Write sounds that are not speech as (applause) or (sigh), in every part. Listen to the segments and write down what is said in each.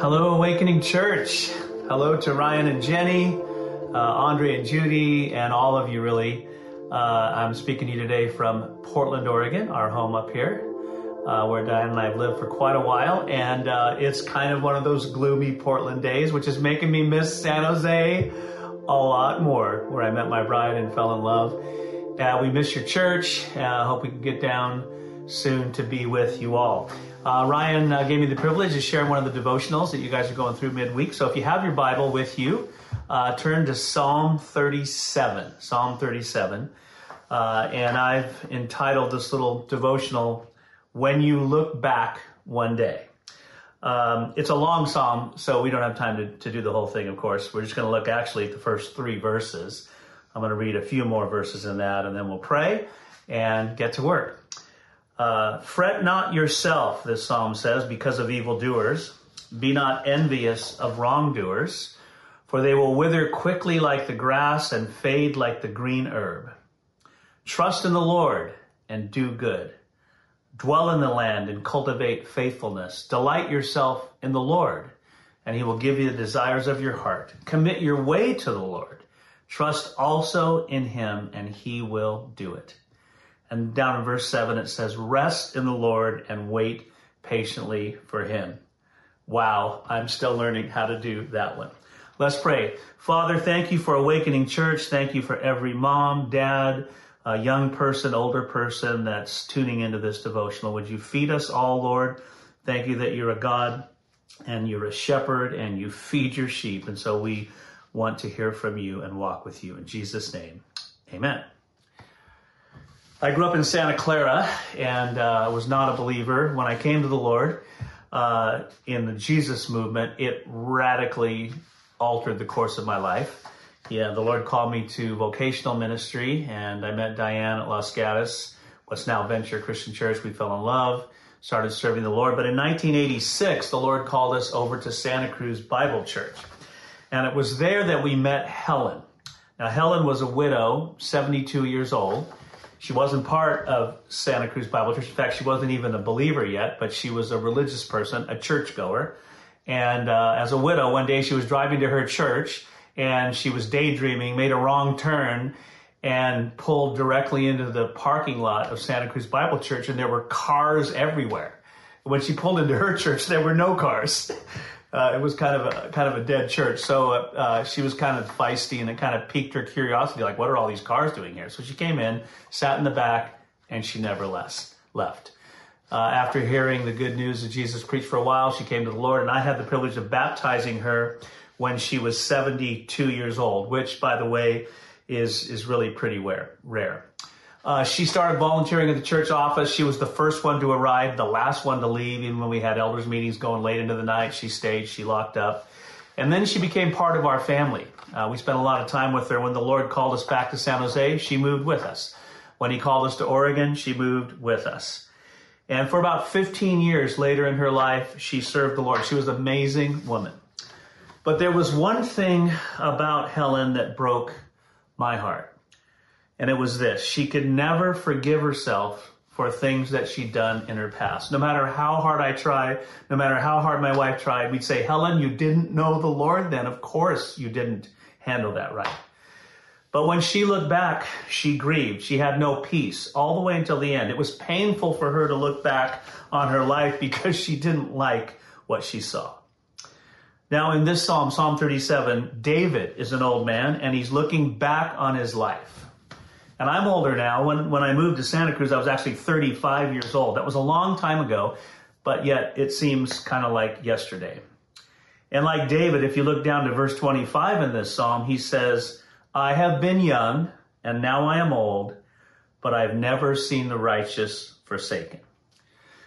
Hello, Awakening Church. Hello to Ryan and Jenny, uh, Andre and Judy, and all of you, really. Uh, I'm speaking to you today from Portland, Oregon, our home up here, uh, where Diane and I have lived for quite a while. And uh, it's kind of one of those gloomy Portland days, which is making me miss San Jose a lot more, where I met my bride and fell in love. Uh, we miss your church. I hope we can get down soon to be with you all. Uh, Ryan uh, gave me the privilege of sharing one of the devotionals that you guys are going through midweek. So if you have your Bible with you, uh, turn to Psalm 37. Psalm 37. Uh, and I've entitled this little devotional, When You Look Back One Day. Um, it's a long psalm, so we don't have time to, to do the whole thing, of course. We're just going to look actually at the first three verses. I'm going to read a few more verses in that, and then we'll pray and get to work. Uh, Fret not yourself, this psalm says, because of evildoers. Be not envious of wrongdoers, for they will wither quickly like the grass and fade like the green herb. Trust in the Lord and do good. Dwell in the land and cultivate faithfulness. Delight yourself in the Lord, and he will give you the desires of your heart. Commit your way to the Lord. Trust also in him, and he will do it. And down in verse 7, it says, Rest in the Lord and wait patiently for him. Wow, I'm still learning how to do that one. Let's pray. Father, thank you for Awakening Church. Thank you for every mom, dad, a young person, older person that's tuning into this devotional. Would you feed us all, Lord? Thank you that you're a God and you're a shepherd and you feed your sheep. And so we want to hear from you and walk with you. In Jesus' name, amen. I grew up in Santa Clara and uh, was not a believer. When I came to the Lord uh, in the Jesus movement, it radically altered the course of my life. Yeah, the Lord called me to vocational ministry, and I met Diane at Los Gatos, what's now Venture Christian Church. We fell in love, started serving the Lord. But in 1986, the Lord called us over to Santa Cruz Bible Church. And it was there that we met Helen. Now, Helen was a widow, 72 years old. She wasn't part of Santa Cruz Bible Church. In fact, she wasn't even a believer yet, but she was a religious person, a churchgoer. And uh, as a widow, one day she was driving to her church and she was daydreaming, made a wrong turn, and pulled directly into the parking lot of Santa Cruz Bible Church, and there were cars everywhere. When she pulled into her (laughs) church, there were no cars. Uh, it was kind of a kind of a dead church. So uh, she was kind of feisty, and it kind of piqued her curiosity, like, what are all these cars doing here? So she came in, sat in the back, and she never left. Left. Uh, after hearing the good news of Jesus preached for a while, she came to the Lord, and I had the privilege of baptizing her when she was 72 years old, which, by the way, is is really pretty rare. Rare. Uh, she started volunteering at the church office. She was the first one to arrive, the last one to leave. Even when we had elders meetings going late into the night, she stayed. She locked up, and then she became part of our family. Uh, we spent a lot of time with her. When the Lord called us back to San Jose, she moved with us. When He called us to Oregon, she moved with us. And for about 15 years later in her life, she served the Lord. She was an amazing woman. But there was one thing about Helen that broke my heart. And it was this she could never forgive herself for things that she'd done in her past. No matter how hard I tried, no matter how hard my wife tried, we'd say, Helen, you didn't know the Lord then. Of course you didn't handle that right. But when she looked back, she grieved. She had no peace all the way until the end. It was painful for her to look back on her life (laughs) because she didn't like what she saw. Now, in this psalm, Psalm 37, David is an old man and he's looking back on his life. And I'm older now. When, when I moved to Santa Cruz, I was actually 35 years old. That was a long time ago, but yet it seems kind of like yesterday. And like David, if you look down to verse 25 in this psalm, he says, I have been young and now I am old, but I've never seen the righteous forsaken.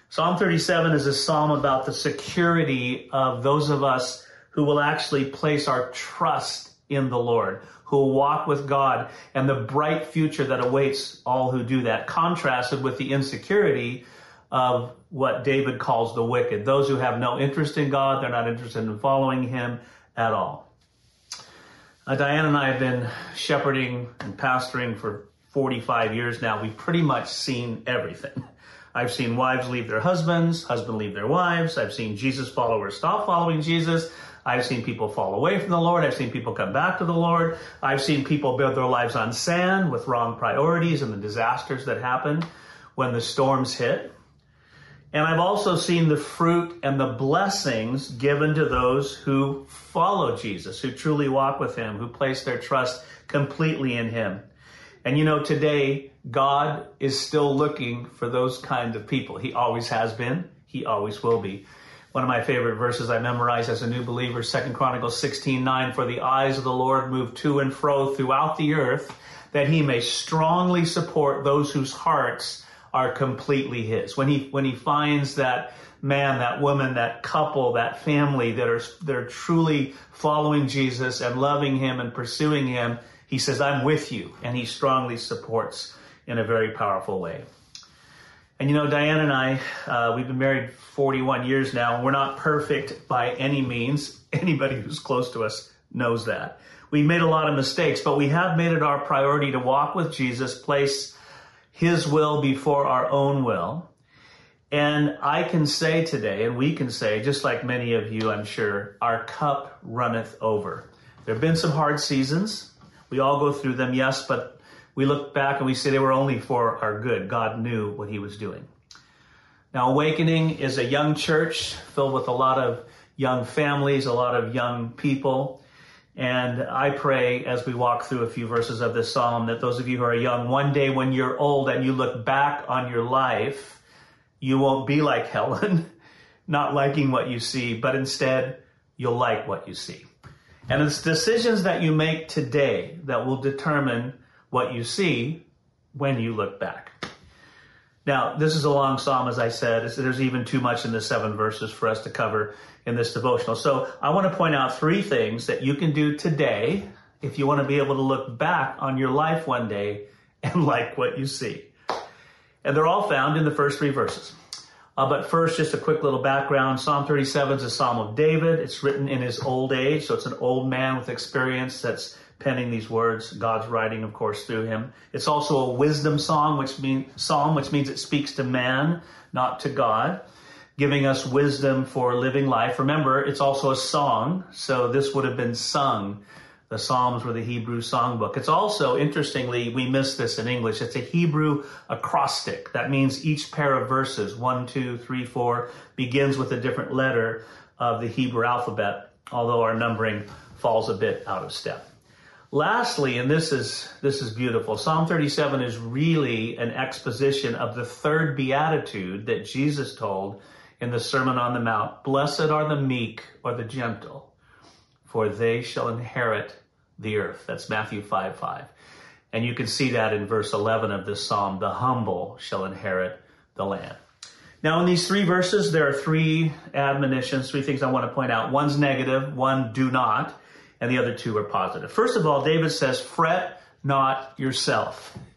Psalm 37 is a psalm about the security of those of us who will actually place our trust in the Lord, who walk with God and the bright future that awaits all who do that, contrasted with the insecurity of what David calls the wicked. Those who have no interest in God, they're not interested in following Him at all. Uh, Diane and I have been shepherding and pastoring for 45 years now. We've pretty much seen everything. (laughs) I've seen wives leave their husbands, husbands leave their wives. I've seen Jesus followers stop following Jesus. I've seen people fall away from the Lord. I've seen people come back to the Lord. I've seen people build their lives on sand with wrong priorities and the disasters that happen when the storms hit. And I've also seen the fruit and the blessings given to those who follow Jesus, who truly walk with Him, who place their trust completely in Him. And you know, today, God is still looking for those kinds of people. He always has been, He always will be. One of my favorite verses I memorized as a new believer, Second Chronicles 16 9, for the eyes of the Lord move to and fro throughout the earth, that He may strongly support those whose hearts are completely his. When he when he finds that man, that woman, that couple, that family that are that are truly following Jesus and loving him and pursuing him, he says, "I'm with you," and he strongly supports in a very powerful way. And you know, Diane and I, uh, we've been married 41 years now. We're not perfect by any means. (laughs) Anybody who's close to us knows that. We've made a lot of mistakes, but we have made it our priority to walk with Jesus, place his will before our own will. And I can say today, and we can say, just like many of you, I'm sure, our cup runneth over. There have been some hard seasons. We all go through them, yes, but we look back and we say they were only for our good. God knew what he was doing. Now, Awakening is a young church filled with a lot of young families, a lot of young people. And I pray as we walk through a few verses of this psalm that those of you who are young, one day when you're old and you look back on your life, you won't be like Helen, (laughs) not liking what you see, but instead you'll like what you see. And it's decisions that you make today that will determine what you see when you look back. Now, this is a long psalm, as I said. There's even too much in the seven verses for us to cover in this devotional. So I want to point out three things that you can do today if you want to be able to look back on your life one day and (laughs) like what you see. And they're all found in the first three verses. Uh, but first, just a quick little background. Psalm 37 is a psalm of David. It's written in his old age, so it's an old man with experience that's penning these words. God's writing, of course, through him. It's also a wisdom song, which mean psalm, which means it speaks to man, not to God, giving us wisdom for living life. Remember, it's also a song, so this would have been sung. The Psalms were the Hebrew songbook. It's also, interestingly, we miss this in English. It's a Hebrew acrostic. That means each pair of verses, one, two, three, four, begins with a different letter of the Hebrew alphabet, although our numbering falls a bit out of step. Lastly, and this is this is beautiful. Psalm 37 is really an exposition of the third beatitude that Jesus told in the Sermon on the Mount. Blessed are the meek or the gentle, for they shall inherit the earth. That's Matthew 5 5. And you can see that in verse 11 of this psalm. The humble shall inherit the land. Now, in these three verses, there are three admonitions, three things I want to point out. One's negative, one do not and the other two are positive. First of all, David says, fret not yourself. (laughs)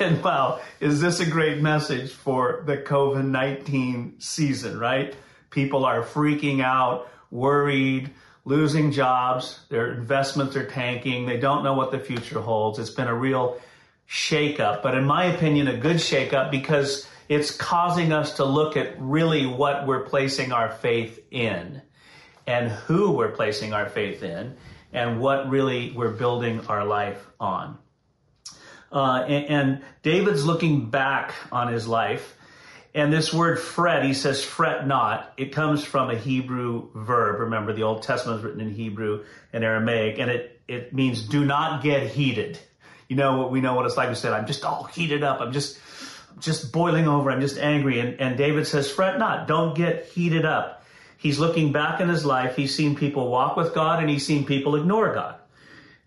And wow, is this a great message for the COVID 19 season, right? People are freaking out, worried, losing jobs, their investments are tanking, they don't know what the future holds. It's been a real shakeup, but in my opinion, a good shakeup because it's causing us to look at really what we're placing our faith in and who we're placing our faith in and what really we're building our life on. Uh, and, and, David's looking back on his life. And this word fret, he says, fret not. It comes from a Hebrew verb. Remember, the Old Testament is written in Hebrew and Aramaic, and it, it means do not get heated. You know, we know what it's like. We said, I'm just all heated up. I'm just, just boiling over. I'm just angry. And, and David says, fret not. Don't get heated up. He's looking back in his life. He's seen people walk with God and he's seen people ignore God.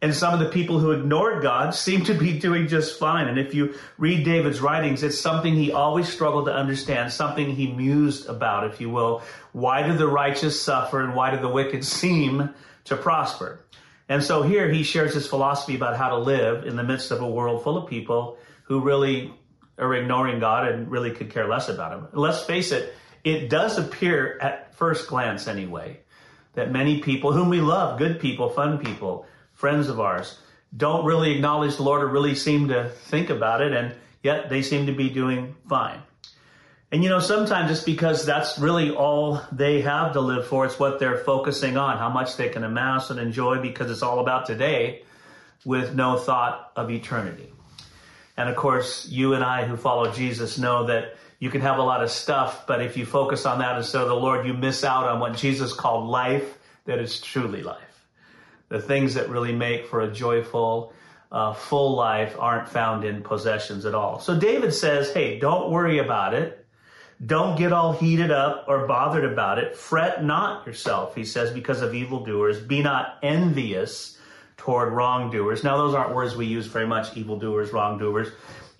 And some of the people who ignored God seem to be doing just fine. And if you read David's writings, it's something he always struggled to understand, something he mused about, if you will. Why do the righteous suffer and why do the wicked seem to prosper? And so here he shares his philosophy about how to live in the midst of a world full of people who really are ignoring God and really could care less about him. Let's face it, it does appear at first glance anyway that many people whom we love, good people, fun people, friends of ours, don't really acknowledge the Lord or really seem to think about it, and yet they seem to be doing fine. And you know, sometimes it's because that's really all they have to live for. It's what they're focusing on, how much they can amass and enjoy because it's all about today with no thought of eternity. And of course, you and I who follow Jesus know that you can have a lot of stuff, but if you focus on that instead of the Lord, you miss out on what Jesus called life that is truly life. The things that really make for a joyful, uh, full life aren't found in possessions at all. So David says, hey, don't worry about it. Don't get all heated up or bothered about it. Fret not yourself, he says, because of evildoers. Be not envious toward wrongdoers. Now, those aren't words we use very much, evildoers, wrongdoers.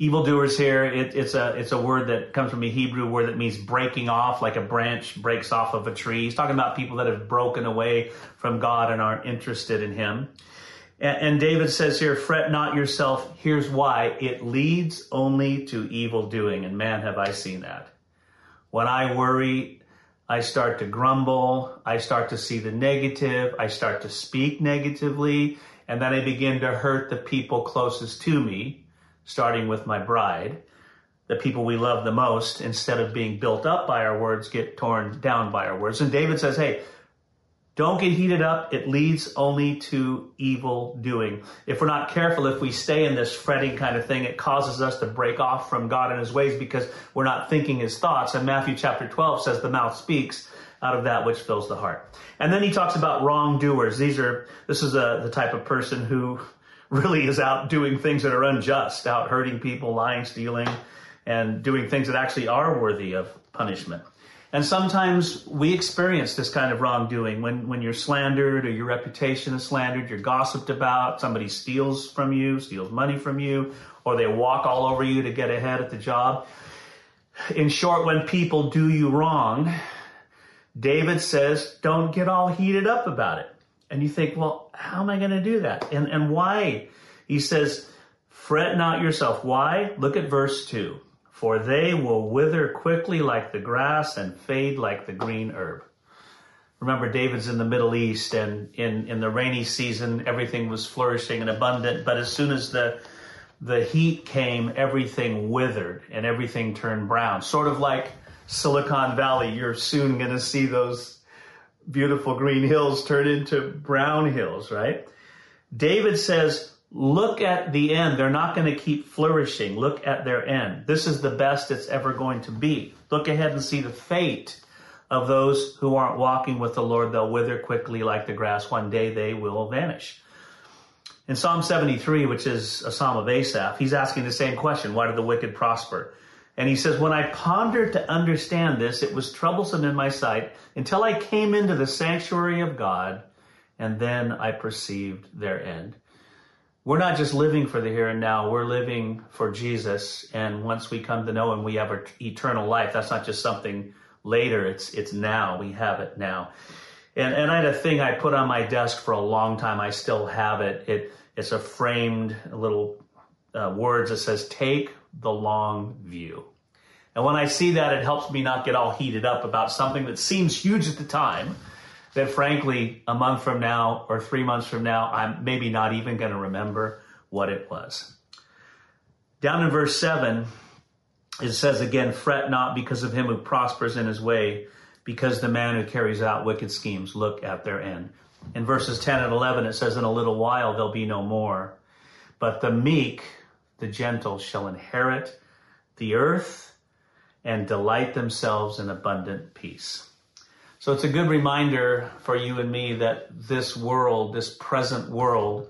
Evildoers here, it, it's a it's a word that comes from a Hebrew word that means breaking off, like a branch breaks off of a tree. He's talking about people that have broken away from God and aren't interested in Him. And, and David says here, fret not yourself. Here's why. It leads only to evil doing. And man, have I seen that. When I worry, I start to grumble. I start to see the negative. I start to speak negatively. And then I begin to hurt the people closest to me, starting with my bride. The people we love the most, instead of being built up by our words, get torn down by our words. And David says, hey, don't get heated up. It leads only to evil doing. If we're not careful, if we stay in this fretting kind of thing, it causes us to break off from God and his ways because we're not thinking his thoughts. And Matthew chapter 12 says the mouth speaks out of that which fills the heart. And then he talks about wrongdoers. These are, this is a, the type of person who really is out doing things that are unjust, out hurting people, lying, stealing, and doing things that actually are worthy of punishment. And sometimes we experience this kind of wrongdoing when, when you're slandered or your reputation is slandered, you're gossiped about, somebody steals from you, steals money from you, or they walk all over you to get ahead at the job. In short, when people do you wrong, David says, don't get all heated up about it. And you think, well, how am I going to do that? And, and why? He says, fret not yourself. Why? Look at verse 2 for they will wither quickly like the grass and fade like the green herb. Remember, David's in the Middle East, and in, in the rainy season, everything was flourishing and abundant. But as soon as the the heat came, everything withered and everything turned brown. Sort of like Silicon Valley, you're soon going to see those beautiful green hills turn into brown hills, right? David says, look at the end. They're not going to keep flourishing. Look at their end. This is the best it's ever going to be. Look ahead and see the fate of those who aren't walking with the Lord. They'll wither quickly like the grass. One day they will vanish. In Psalm 73, which is a psalm of Asaph, he's asking the same question Why do the wicked prosper? And he says, When I pondered to understand this, it was troublesome in my sight until I came into the sanctuary of God, and then I perceived their end we're not just living for the here and now, we're living for Jesus. And once we come to know him, we have eternal life. That's not just something later, it's, it's now. We have it now. And, and I had a thing I put on my desk for a long time. I still have it. it it's a framed little uh, words that says, take the long view. And when I see that, it helps me not get all heated up about something that seems huge at the time that frankly, a month from now or three months from now, I'm maybe not even going to remember what it was. Down in verse 7, it says again, fret not because of him who prospers in his way, because the man who carries out wicked schemes look at their end. In verses 10 and 11, it says, In a little while there'll be no more, but the meek, the gentle, shall inherit the earth and delight themselves in abundant peace. So it's a good reminder for you and me that this world, this present world,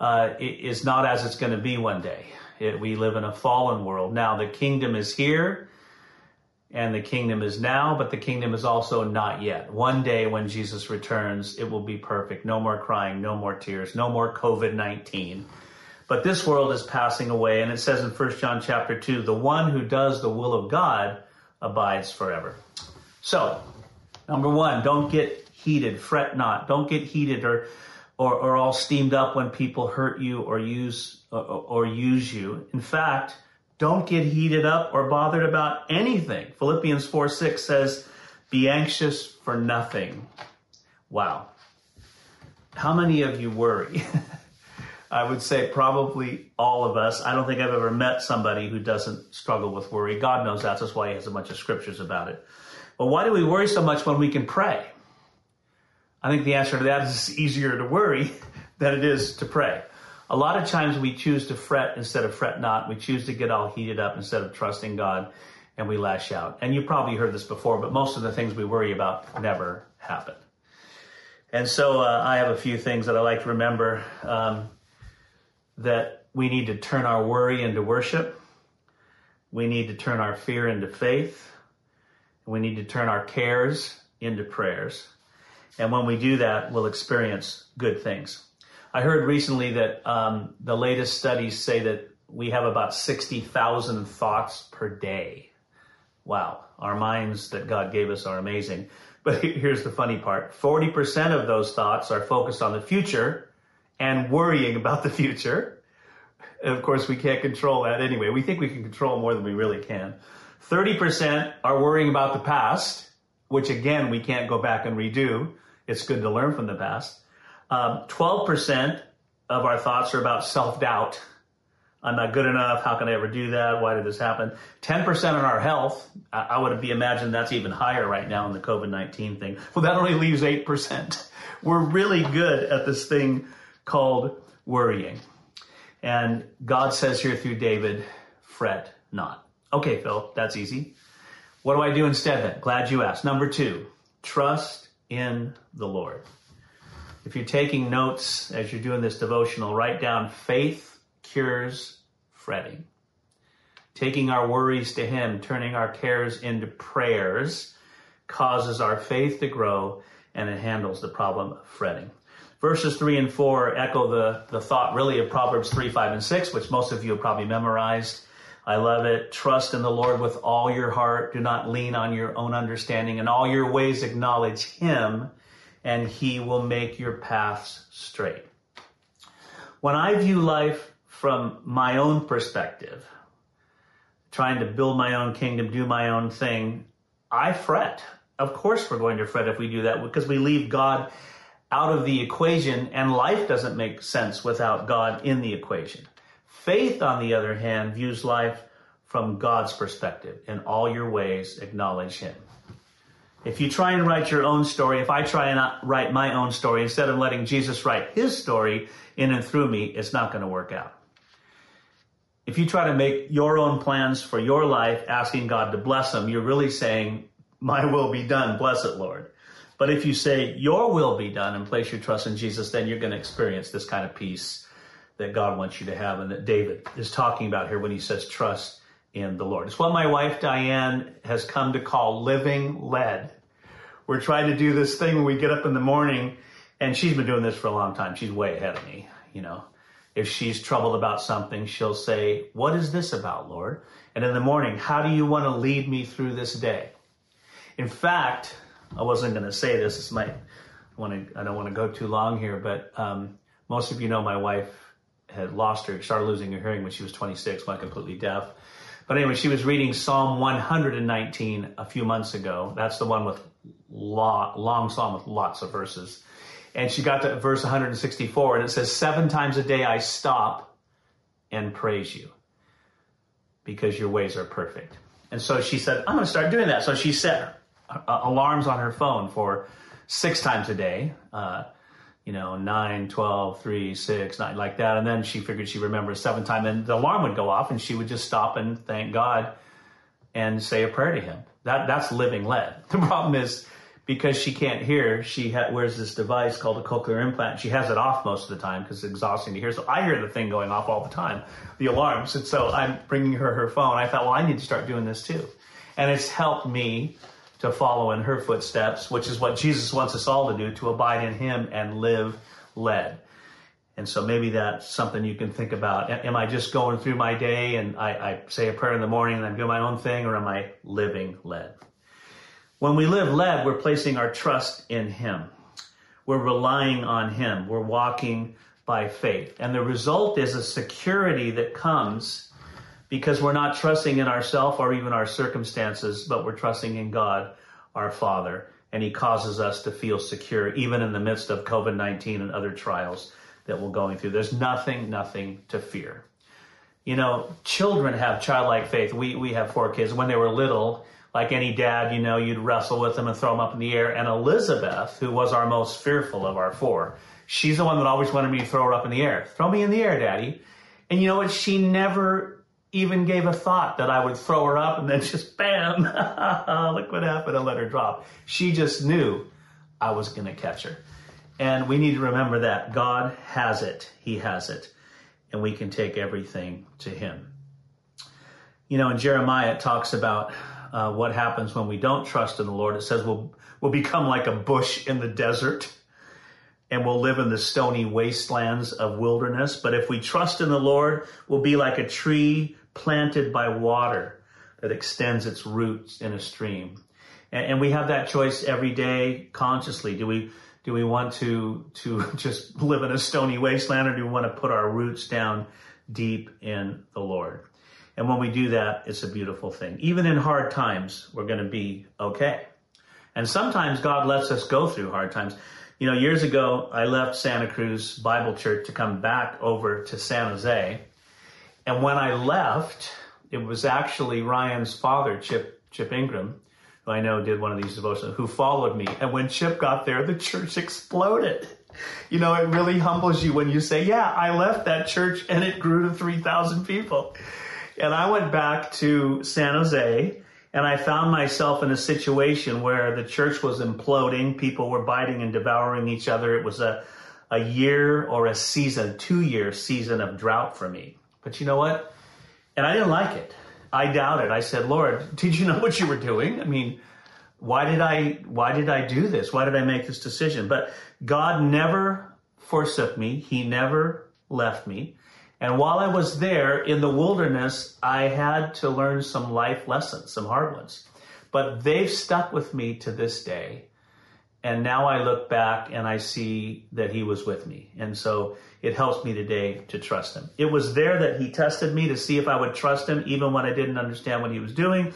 uh, is not as it's going to be one day. It, we live in a fallen world. Now, the kingdom is here and the kingdom is now, but the kingdom is also not yet. One day when Jesus returns, it will be perfect. No more crying, no more tears, no more COVID 19. But this world is passing away, and it says in 1 John chapter 2 the one who does the will of God abides forever. So, Number one, don't get heated, fret not. Don't get heated or, or, or all steamed up when people hurt you or use, or, or use you. In fact, don't get heated up or bothered about anything. Philippians 4 6 says, be anxious for nothing. Wow. How many of you worry? (laughs) I would say probably all of us. I don't think I've ever met somebody who doesn't struggle with worry. God knows that. That's why He has a bunch of scriptures about it. But why do we worry so much when we can pray? I think the answer to that is it's easier to worry (laughs) than it is to pray. A lot of times we choose to fret instead of fret not. We choose to get all heated up instead of trusting God and we lash out. And you probably heard this before, but most of the things we worry about never happen. And so uh, I have a few things that I like to remember. Um, that we need to turn our worry into worship. We need to turn our fear into faith. We need to turn our cares into prayers. And when we do that, we'll experience good things. I heard recently that um, the latest studies say that we have about 60,000 thoughts per day. Wow, our minds that God gave us are amazing. (laughs) But here's the funny part 40% of those thoughts are focused on the future, and worrying about the future. And of course, we can't control that anyway. We think we can control more than we really can. 30% are worrying about the past, which again, we can't go back and redo. It's good to learn from the past. Um, 12% of our thoughts are about self doubt. I'm not good enough. How can I ever do that? Why did this happen? 10% on our health. I, I would be imagine that's even higher right now in the COVID 19 thing. Well, that only leaves 8%. (laughs) We're really good at this thing called worrying. And God says here through David, fret not. Okay, Phil, that's easy. What do I do instead then? Glad you asked. Number two, trust in the Lord. If you're taking notes as you're doing this devotional, write down faith cures fretting. Taking our worries to Him, turning our cares into prayers, causes our faith to grow and it handles the problem of fretting. Verses 3 and 4 echo the, the thought really of Proverbs 3, 5, and 6, which most of you have probably memorized. I love it. Trust in the Lord with all your heart. Do not lean on your own understanding. In all your ways acknowledge Him, and He will make your paths straight. When I view life from my own perspective, trying to build my own kingdom, do my own thing, I fret. Of course, we're going to fret if we do that because we leave God out of the equation, and life doesn't make sense without God in the equation. Faith, on the other hand, views life from God's perspective. In all your ways, acknowledge Him. If you try and write your own story, if I try and write my own story instead of letting Jesus write His story in and through me, it's not going to work out. If you try to make your own plans for your life, asking God to bless them, you're really saying, My will be done. Bless it, Lord. But if you say, Your will be done and place your trust in Jesus, then you're going to experience this kind of peace that God wants you to have and that David is talking about here when he says, Trust in the Lord. It's what my wife Diane has come to call living led. We're trying to do this thing when we get up in the morning, and she's been doing this for a long time. She's way ahead of me, you know. If she's troubled about something, she'll say, What is this about, Lord? And in the morning, how do you want to lead me through this day? In fact, I wasn't going to say this. I want to. I don't want to go too long here, but um, most of you know my wife had lost her, started losing her hearing when she was 26, went completely deaf. But anyway, she was reading Psalm 119 a few months ago. That's the one with long, long psalm with lots of verses. And she got to verse 164, and it says, Seven times a day I stop and praise you because your ways are perfect. And so she said, I'm going to start doing that. So she set uh, alarms on her phone for six times a day. Uh, you know, 9, 12, 3, 6, 9, like that. And then she figured she remembered seven times, and the alarm would go off, and she would just stop and thank God and say a prayer to Him. That That's living led. (laughs) The problem is because she can't hear, she ha- wears this device called a cochlear implant. She has it off most of the time because it's exhausting to hear. So I hear the thing going off all the time, the alarms. And so I'm bringing her her phone. I thought, well, I need to start doing this too. And it's helped me to follow in her footsteps, which is what Jesus wants us all to do, to abide in him and live led. And so maybe that's something you can think about. Am I just going through my day and I, I say a prayer in the morning and I'm doing my own thing, or am I living led? When we live led, we're placing our trust in Him. We're relying on Him. We're walking by faith. And the result is a security that comes because we're not trusting in ourselves or even our circumstances, but we're trusting in God, our Father. And He causes us to feel secure, even in the midst of COVID 19 and other trials that we're going through. There's nothing, nothing to fear. You know, children have childlike faith. We, we have four kids. When they were little, like any dad, you know, you'd wrestle with them and throw them up in the air. And Elizabeth, who was our most fearful of our four, she's the one that always wanted me to throw her up in the air. Throw me in the air, daddy. And you know what? She never even gave a thought that I would throw her up and then (laughs) just bam, (laughs) look what happened and let her drop. She just knew I was going to catch her. And we need to remember that God has it. He has it. And we can take everything to Him. You know, in Jeremiah, it talks about uh, what happens when we don't trust in the Lord. It says we'll, we'll become like a bush in the desert and we'll live in the stony wastelands of wilderness. But if we trust in the Lord, we'll be like a tree planted by water that extends its roots in a stream. And, and we have that choice every day consciously. Do we do we want to to (laughs) just live in a stony wasteland or do we want to put our roots down deep in the Lord? And when we do that, it's a beautiful thing. Even in hard times, we're going to be okay. And sometimes God lets us go through hard times. You know, years ago, I left Santa Cruz Bible Church to come back over to San Jose. And when I left, it was actually Ryan's father, Chip, Chip Ingram, who I know did one of these devotions, who followed me. And when Chip got there, the church exploded. You know, it really humbles you when you say, yeah, I left that church and it grew to 3,000 people. And I went back to San Jose and I found myself in a situation where the church was imploding. People were biting and devouring each other. It was a, a year or a season, two year season of drought for me. But you know what? And I didn't like it. I doubted. I said, Lord, (laughs) did you know what you were doing? I mean, why did I, why did I do this? Why did I make this decision? But God never forsook me. He never left me. And while I was there in the wilderness, I had to learn some life lessons, some hard ones. But they've stuck with me to this day. And now I look back and I see that he was with me. And so it helps me today to trust him. It was there that he tested me to see if I would trust him, even when I didn't understand what he was doing.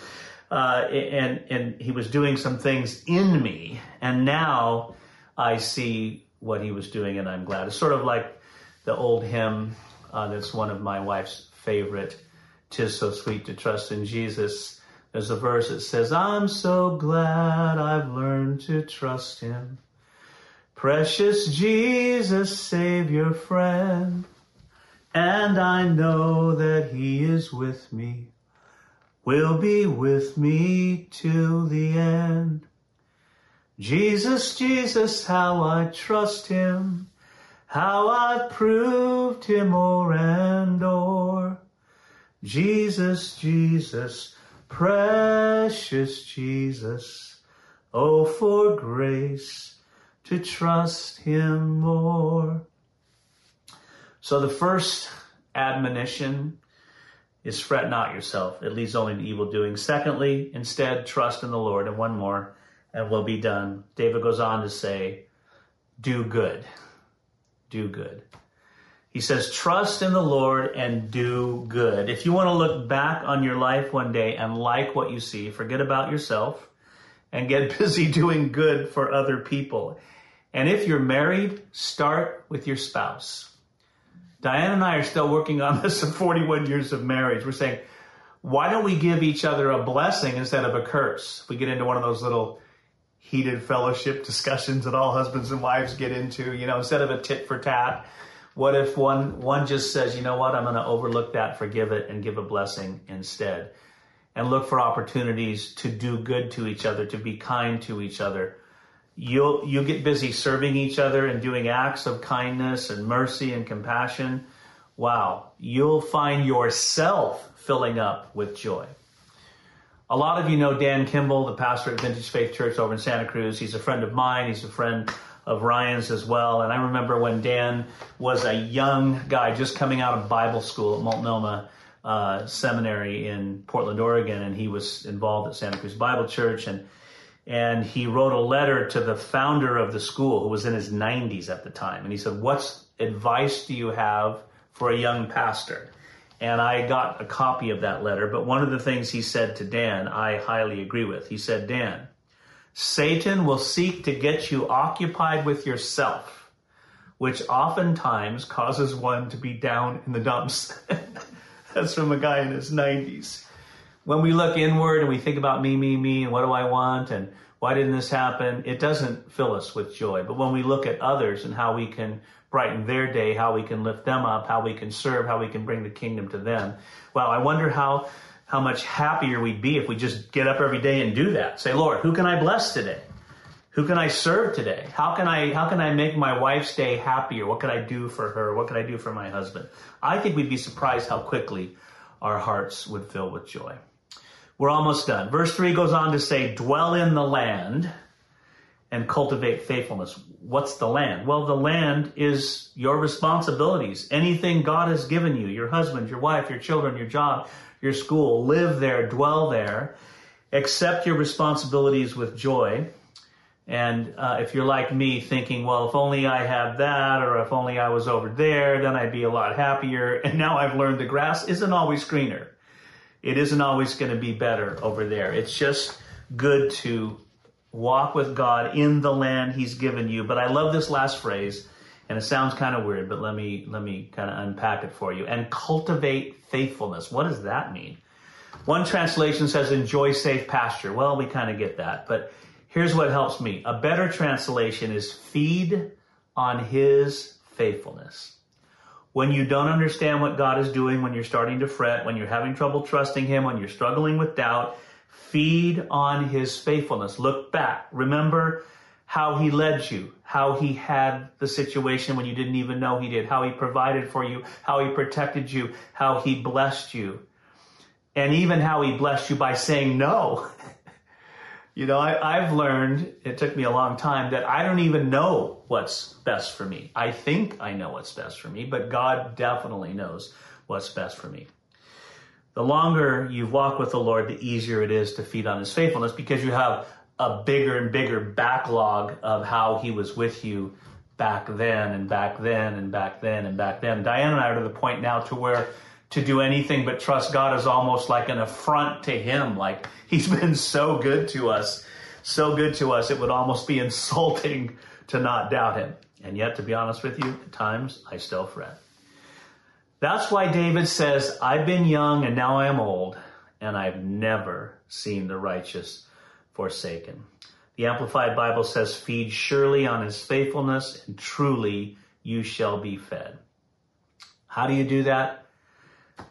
Uh, and, and he was doing some things in me. And now I see what he was doing and I'm glad. It's sort of like the old hymn, uh, that's one of my wife's favorite. Tis so sweet to trust in Jesus. There's a verse that says, I'm so glad I've learned to trust him. Precious Jesus, Savior, friend. And I know that he is with me, will be with me till the end. Jesus, Jesus, how I trust him how I've proved him o'er and o'er. Jesus, Jesus, precious Jesus, oh, for grace to trust him more. So the first admonition is fret not yourself. It leads only to evil doing. Secondly, instead, trust in the Lord. And one more, and we'll be done. David goes on to say, do good do good. He says, trust in the Lord and do good. If you want to look back on your life one day and like what you see, forget about yourself and get (laughs) busy doing good for other people. And if you're married, start with your spouse. Diane and I are still working on this (laughs) in 41 years of marriage. We're saying, why don't we give each other a blessing instead of a curse? We get into one of those little heated fellowship (laughs) discussions that all husbands and wives get into, you know, instead of a tit for tat. What if one one just says, you know what, I'm going to overlook that, forgive it, and give a blessing instead, and look for opportunities to do good to each other, to be kind to each other. You'll you get busy serving each other and doing acts of kindness and mercy and compassion. Wow, you'll find yourself filling up with joy. A lot of you know Dan Kimball, the pastor at Vintage Faith Church over in Santa Cruz. He's a friend of mine. He's a friend of Ryan's as well. And I remember when Dan was a young guy just coming out of Bible school at Multnomah uh, Seminary in Portland, Oregon, and he was involved at Santa Cruz Bible Church. And and he wrote a letter to the founder of the school, who was in his 90s at the time. And he said, "What advice do you have for a young pastor?" And I got a copy of that letter. But one of the things he said to Dan, I highly agree with. He said, Dan, Satan will seek to get you occupied with yourself which oftentimes causes one to be down in the dumps. (laughs) That's from a guy in his 90s. When we look inward and we think about me, me, me, and what do I want, and why didn't this happen, it doesn't fill us with joy. But when we look at others and how we can brighten their day, how we can lift them up, how we can serve, how we can bring the kingdom to them, well, I wonder how how much happier we'd be if we just get up every day and do that. Say, Lord, who can I bless today? Who can I serve today? How can I how can I make my wife's day happier? What can I do for her? What can I do for my husband? I think we'd be surprised how quickly our hearts would fill with joy. We're almost done. Verse 3 goes on to say, dwell in the land and cultivate faithfulness. What's the land? Well, the land is your responsibilities. Anything God has given you, your husband, your wife, your children, your job, your school, live there, dwell there, accept your responsibilities with joy. And uh, if you're like me, thinking, well, if only I had that, or if only I was over there, then I'd be a lot happier. (laughs) And now I've learned the grass isn't always greener. It isn't always going to be better over there. It's just good to walk with God in the land He's given you. But I love this last phrase, and it sounds kind of weird, but let me let me kind of unpack it for you. And cultivate faithfulness. What does that mean? One translation says enjoy safe pasture. Well, we kind of get that, but here's what helps me. A better translation is feed on his faithfulness. When you don't understand what God is doing, when you're starting to fret, when you're having trouble trusting him, when you're struggling with doubt, feed on his faithfulness. Look back. Remember how he led you, how he had the situation when you didn't even know he did, how he provided for you, how he protected you, how he blessed you, and even how he blessed you by saying no. (laughs) you know, I, have learned, it took me a long time, that I don't even know what's best for me. I think I know what's best for me, but God definitely knows what's best for me. The longer you walk with the Lord, the easier it is to feed on his faithfulness because you have a bigger and bigger backlog of how he was with you back then and back then and back then and back then. Diane and I are to the point now to where to do anything but trust God is almost like an affront to him. Like he's (laughs) been so good to us, so good to us, it would almost be insulting to not doubt him. And yet, to be honest with you, at times I still fret. That's why David says, I've been young and now I am old, and I've never seen the righteous forsaken. The Amplified Bible says, Feed surely on his faithfulness, and truly you shall be fed. How do you do that?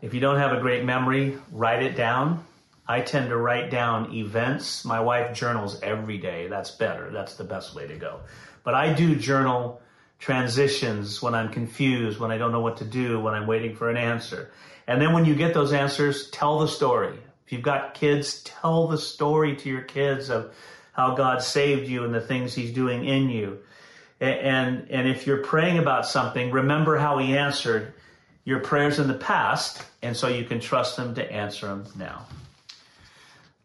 If you don't have a great memory, write it down. I tend to write down events. My wife journals every day. That's better. That's the best way to go. But I do journal transitions when I'm confused, when I don't know what to do, when I'm waiting for an answer. And then when you get those answers, tell the story. If you've got kids, tell the story to your kids of how God saved you and the things He's doing in you. And, and if you're praying about something, remember how He answered your prayers in the past, and so you can trust Him to answer them now.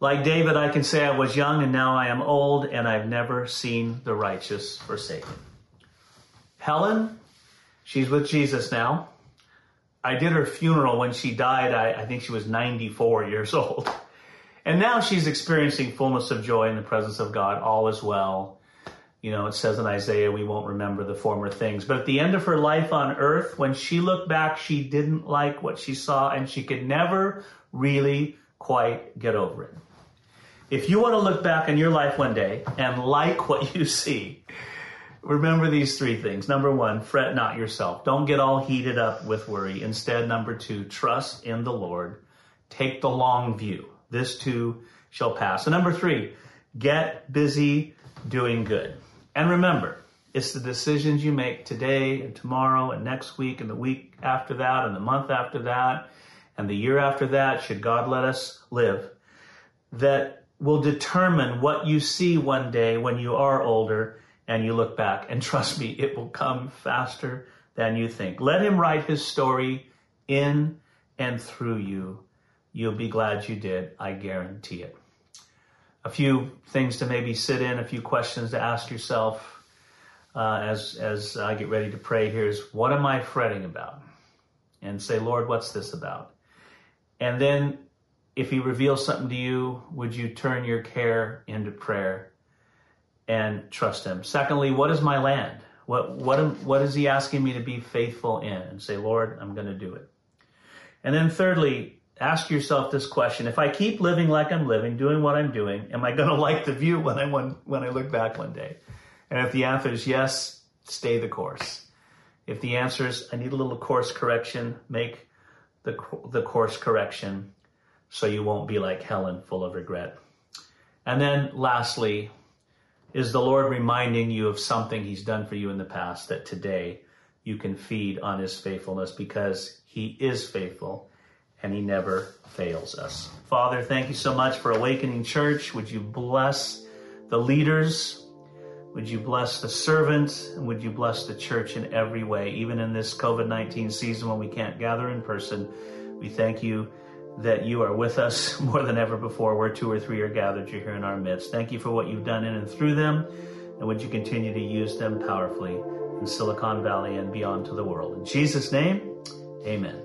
Like David, I can say I was young and now I am old, and I've never seen the righteous forsaken. Helen, she's with Jesus now. I did her funeral when she died. I, I, think she was 94 years (laughs) old. And now she's experiencing fullness of joy in the presence of God. All is well. You know, it says in Isaiah, we won't remember the former things. But at the end of her life on earth, when she looked back, she didn't like what she saw and she could never really quite get over it. If you want to look back on your life one day and like what you see, Remember these three things. Number one, fret not yourself. Don't get all heated up with worry. Instead, number two, trust in the Lord. Take the long view. This too shall pass. And number three, get busy doing good. And remember, it's the decisions you make today and tomorrow and next week and the week after that and the month after that and the year after that, should God let us live, that will determine what you see one day when you are older and you look back. And (laughs) trust me, it will come faster than you think. Let him write his story in and through you. You'll be glad you did. I guarantee it. A few things to maybe sit in, a few questions to ask yourself uh, as, as I get ready to pray here is what am I fretting about? And say, Lord, what's this about? And then if he reveals something to you, would you turn your care into prayer and trust him. Secondly, what is my land? What, what, am, what is he asking me to be faithful in? And say, Lord, I'm going to do it. And then thirdly, ask yourself this question. If I keep living like I'm living, doing what I'm doing, am I going (laughs) to like the view when I, when, when I look back one day? And if the answer is yes, stay the course. If the answer is I need a little course correction, make the, the course correction so you won't be like Helen, full of regret. And then lastly, is the Lord reminding you of something He's done for you in the past that today you can feed on His faithfulness because He is faithful and He never fails us. Father, thank you so much for Awakening Church. Would you bless the leaders? Would you bless the servants? And would you bless the church in every way, even in this COVID 19 season when we can't gather in person? We thank you that you are with us (laughs) more than ever before. Where two or three are gathered, you're here in our midst. Thank you for what you've done in and through them, and would you continue to use them powerfully in Silicon Valley and beyond to the world. In Jesus' name, amen.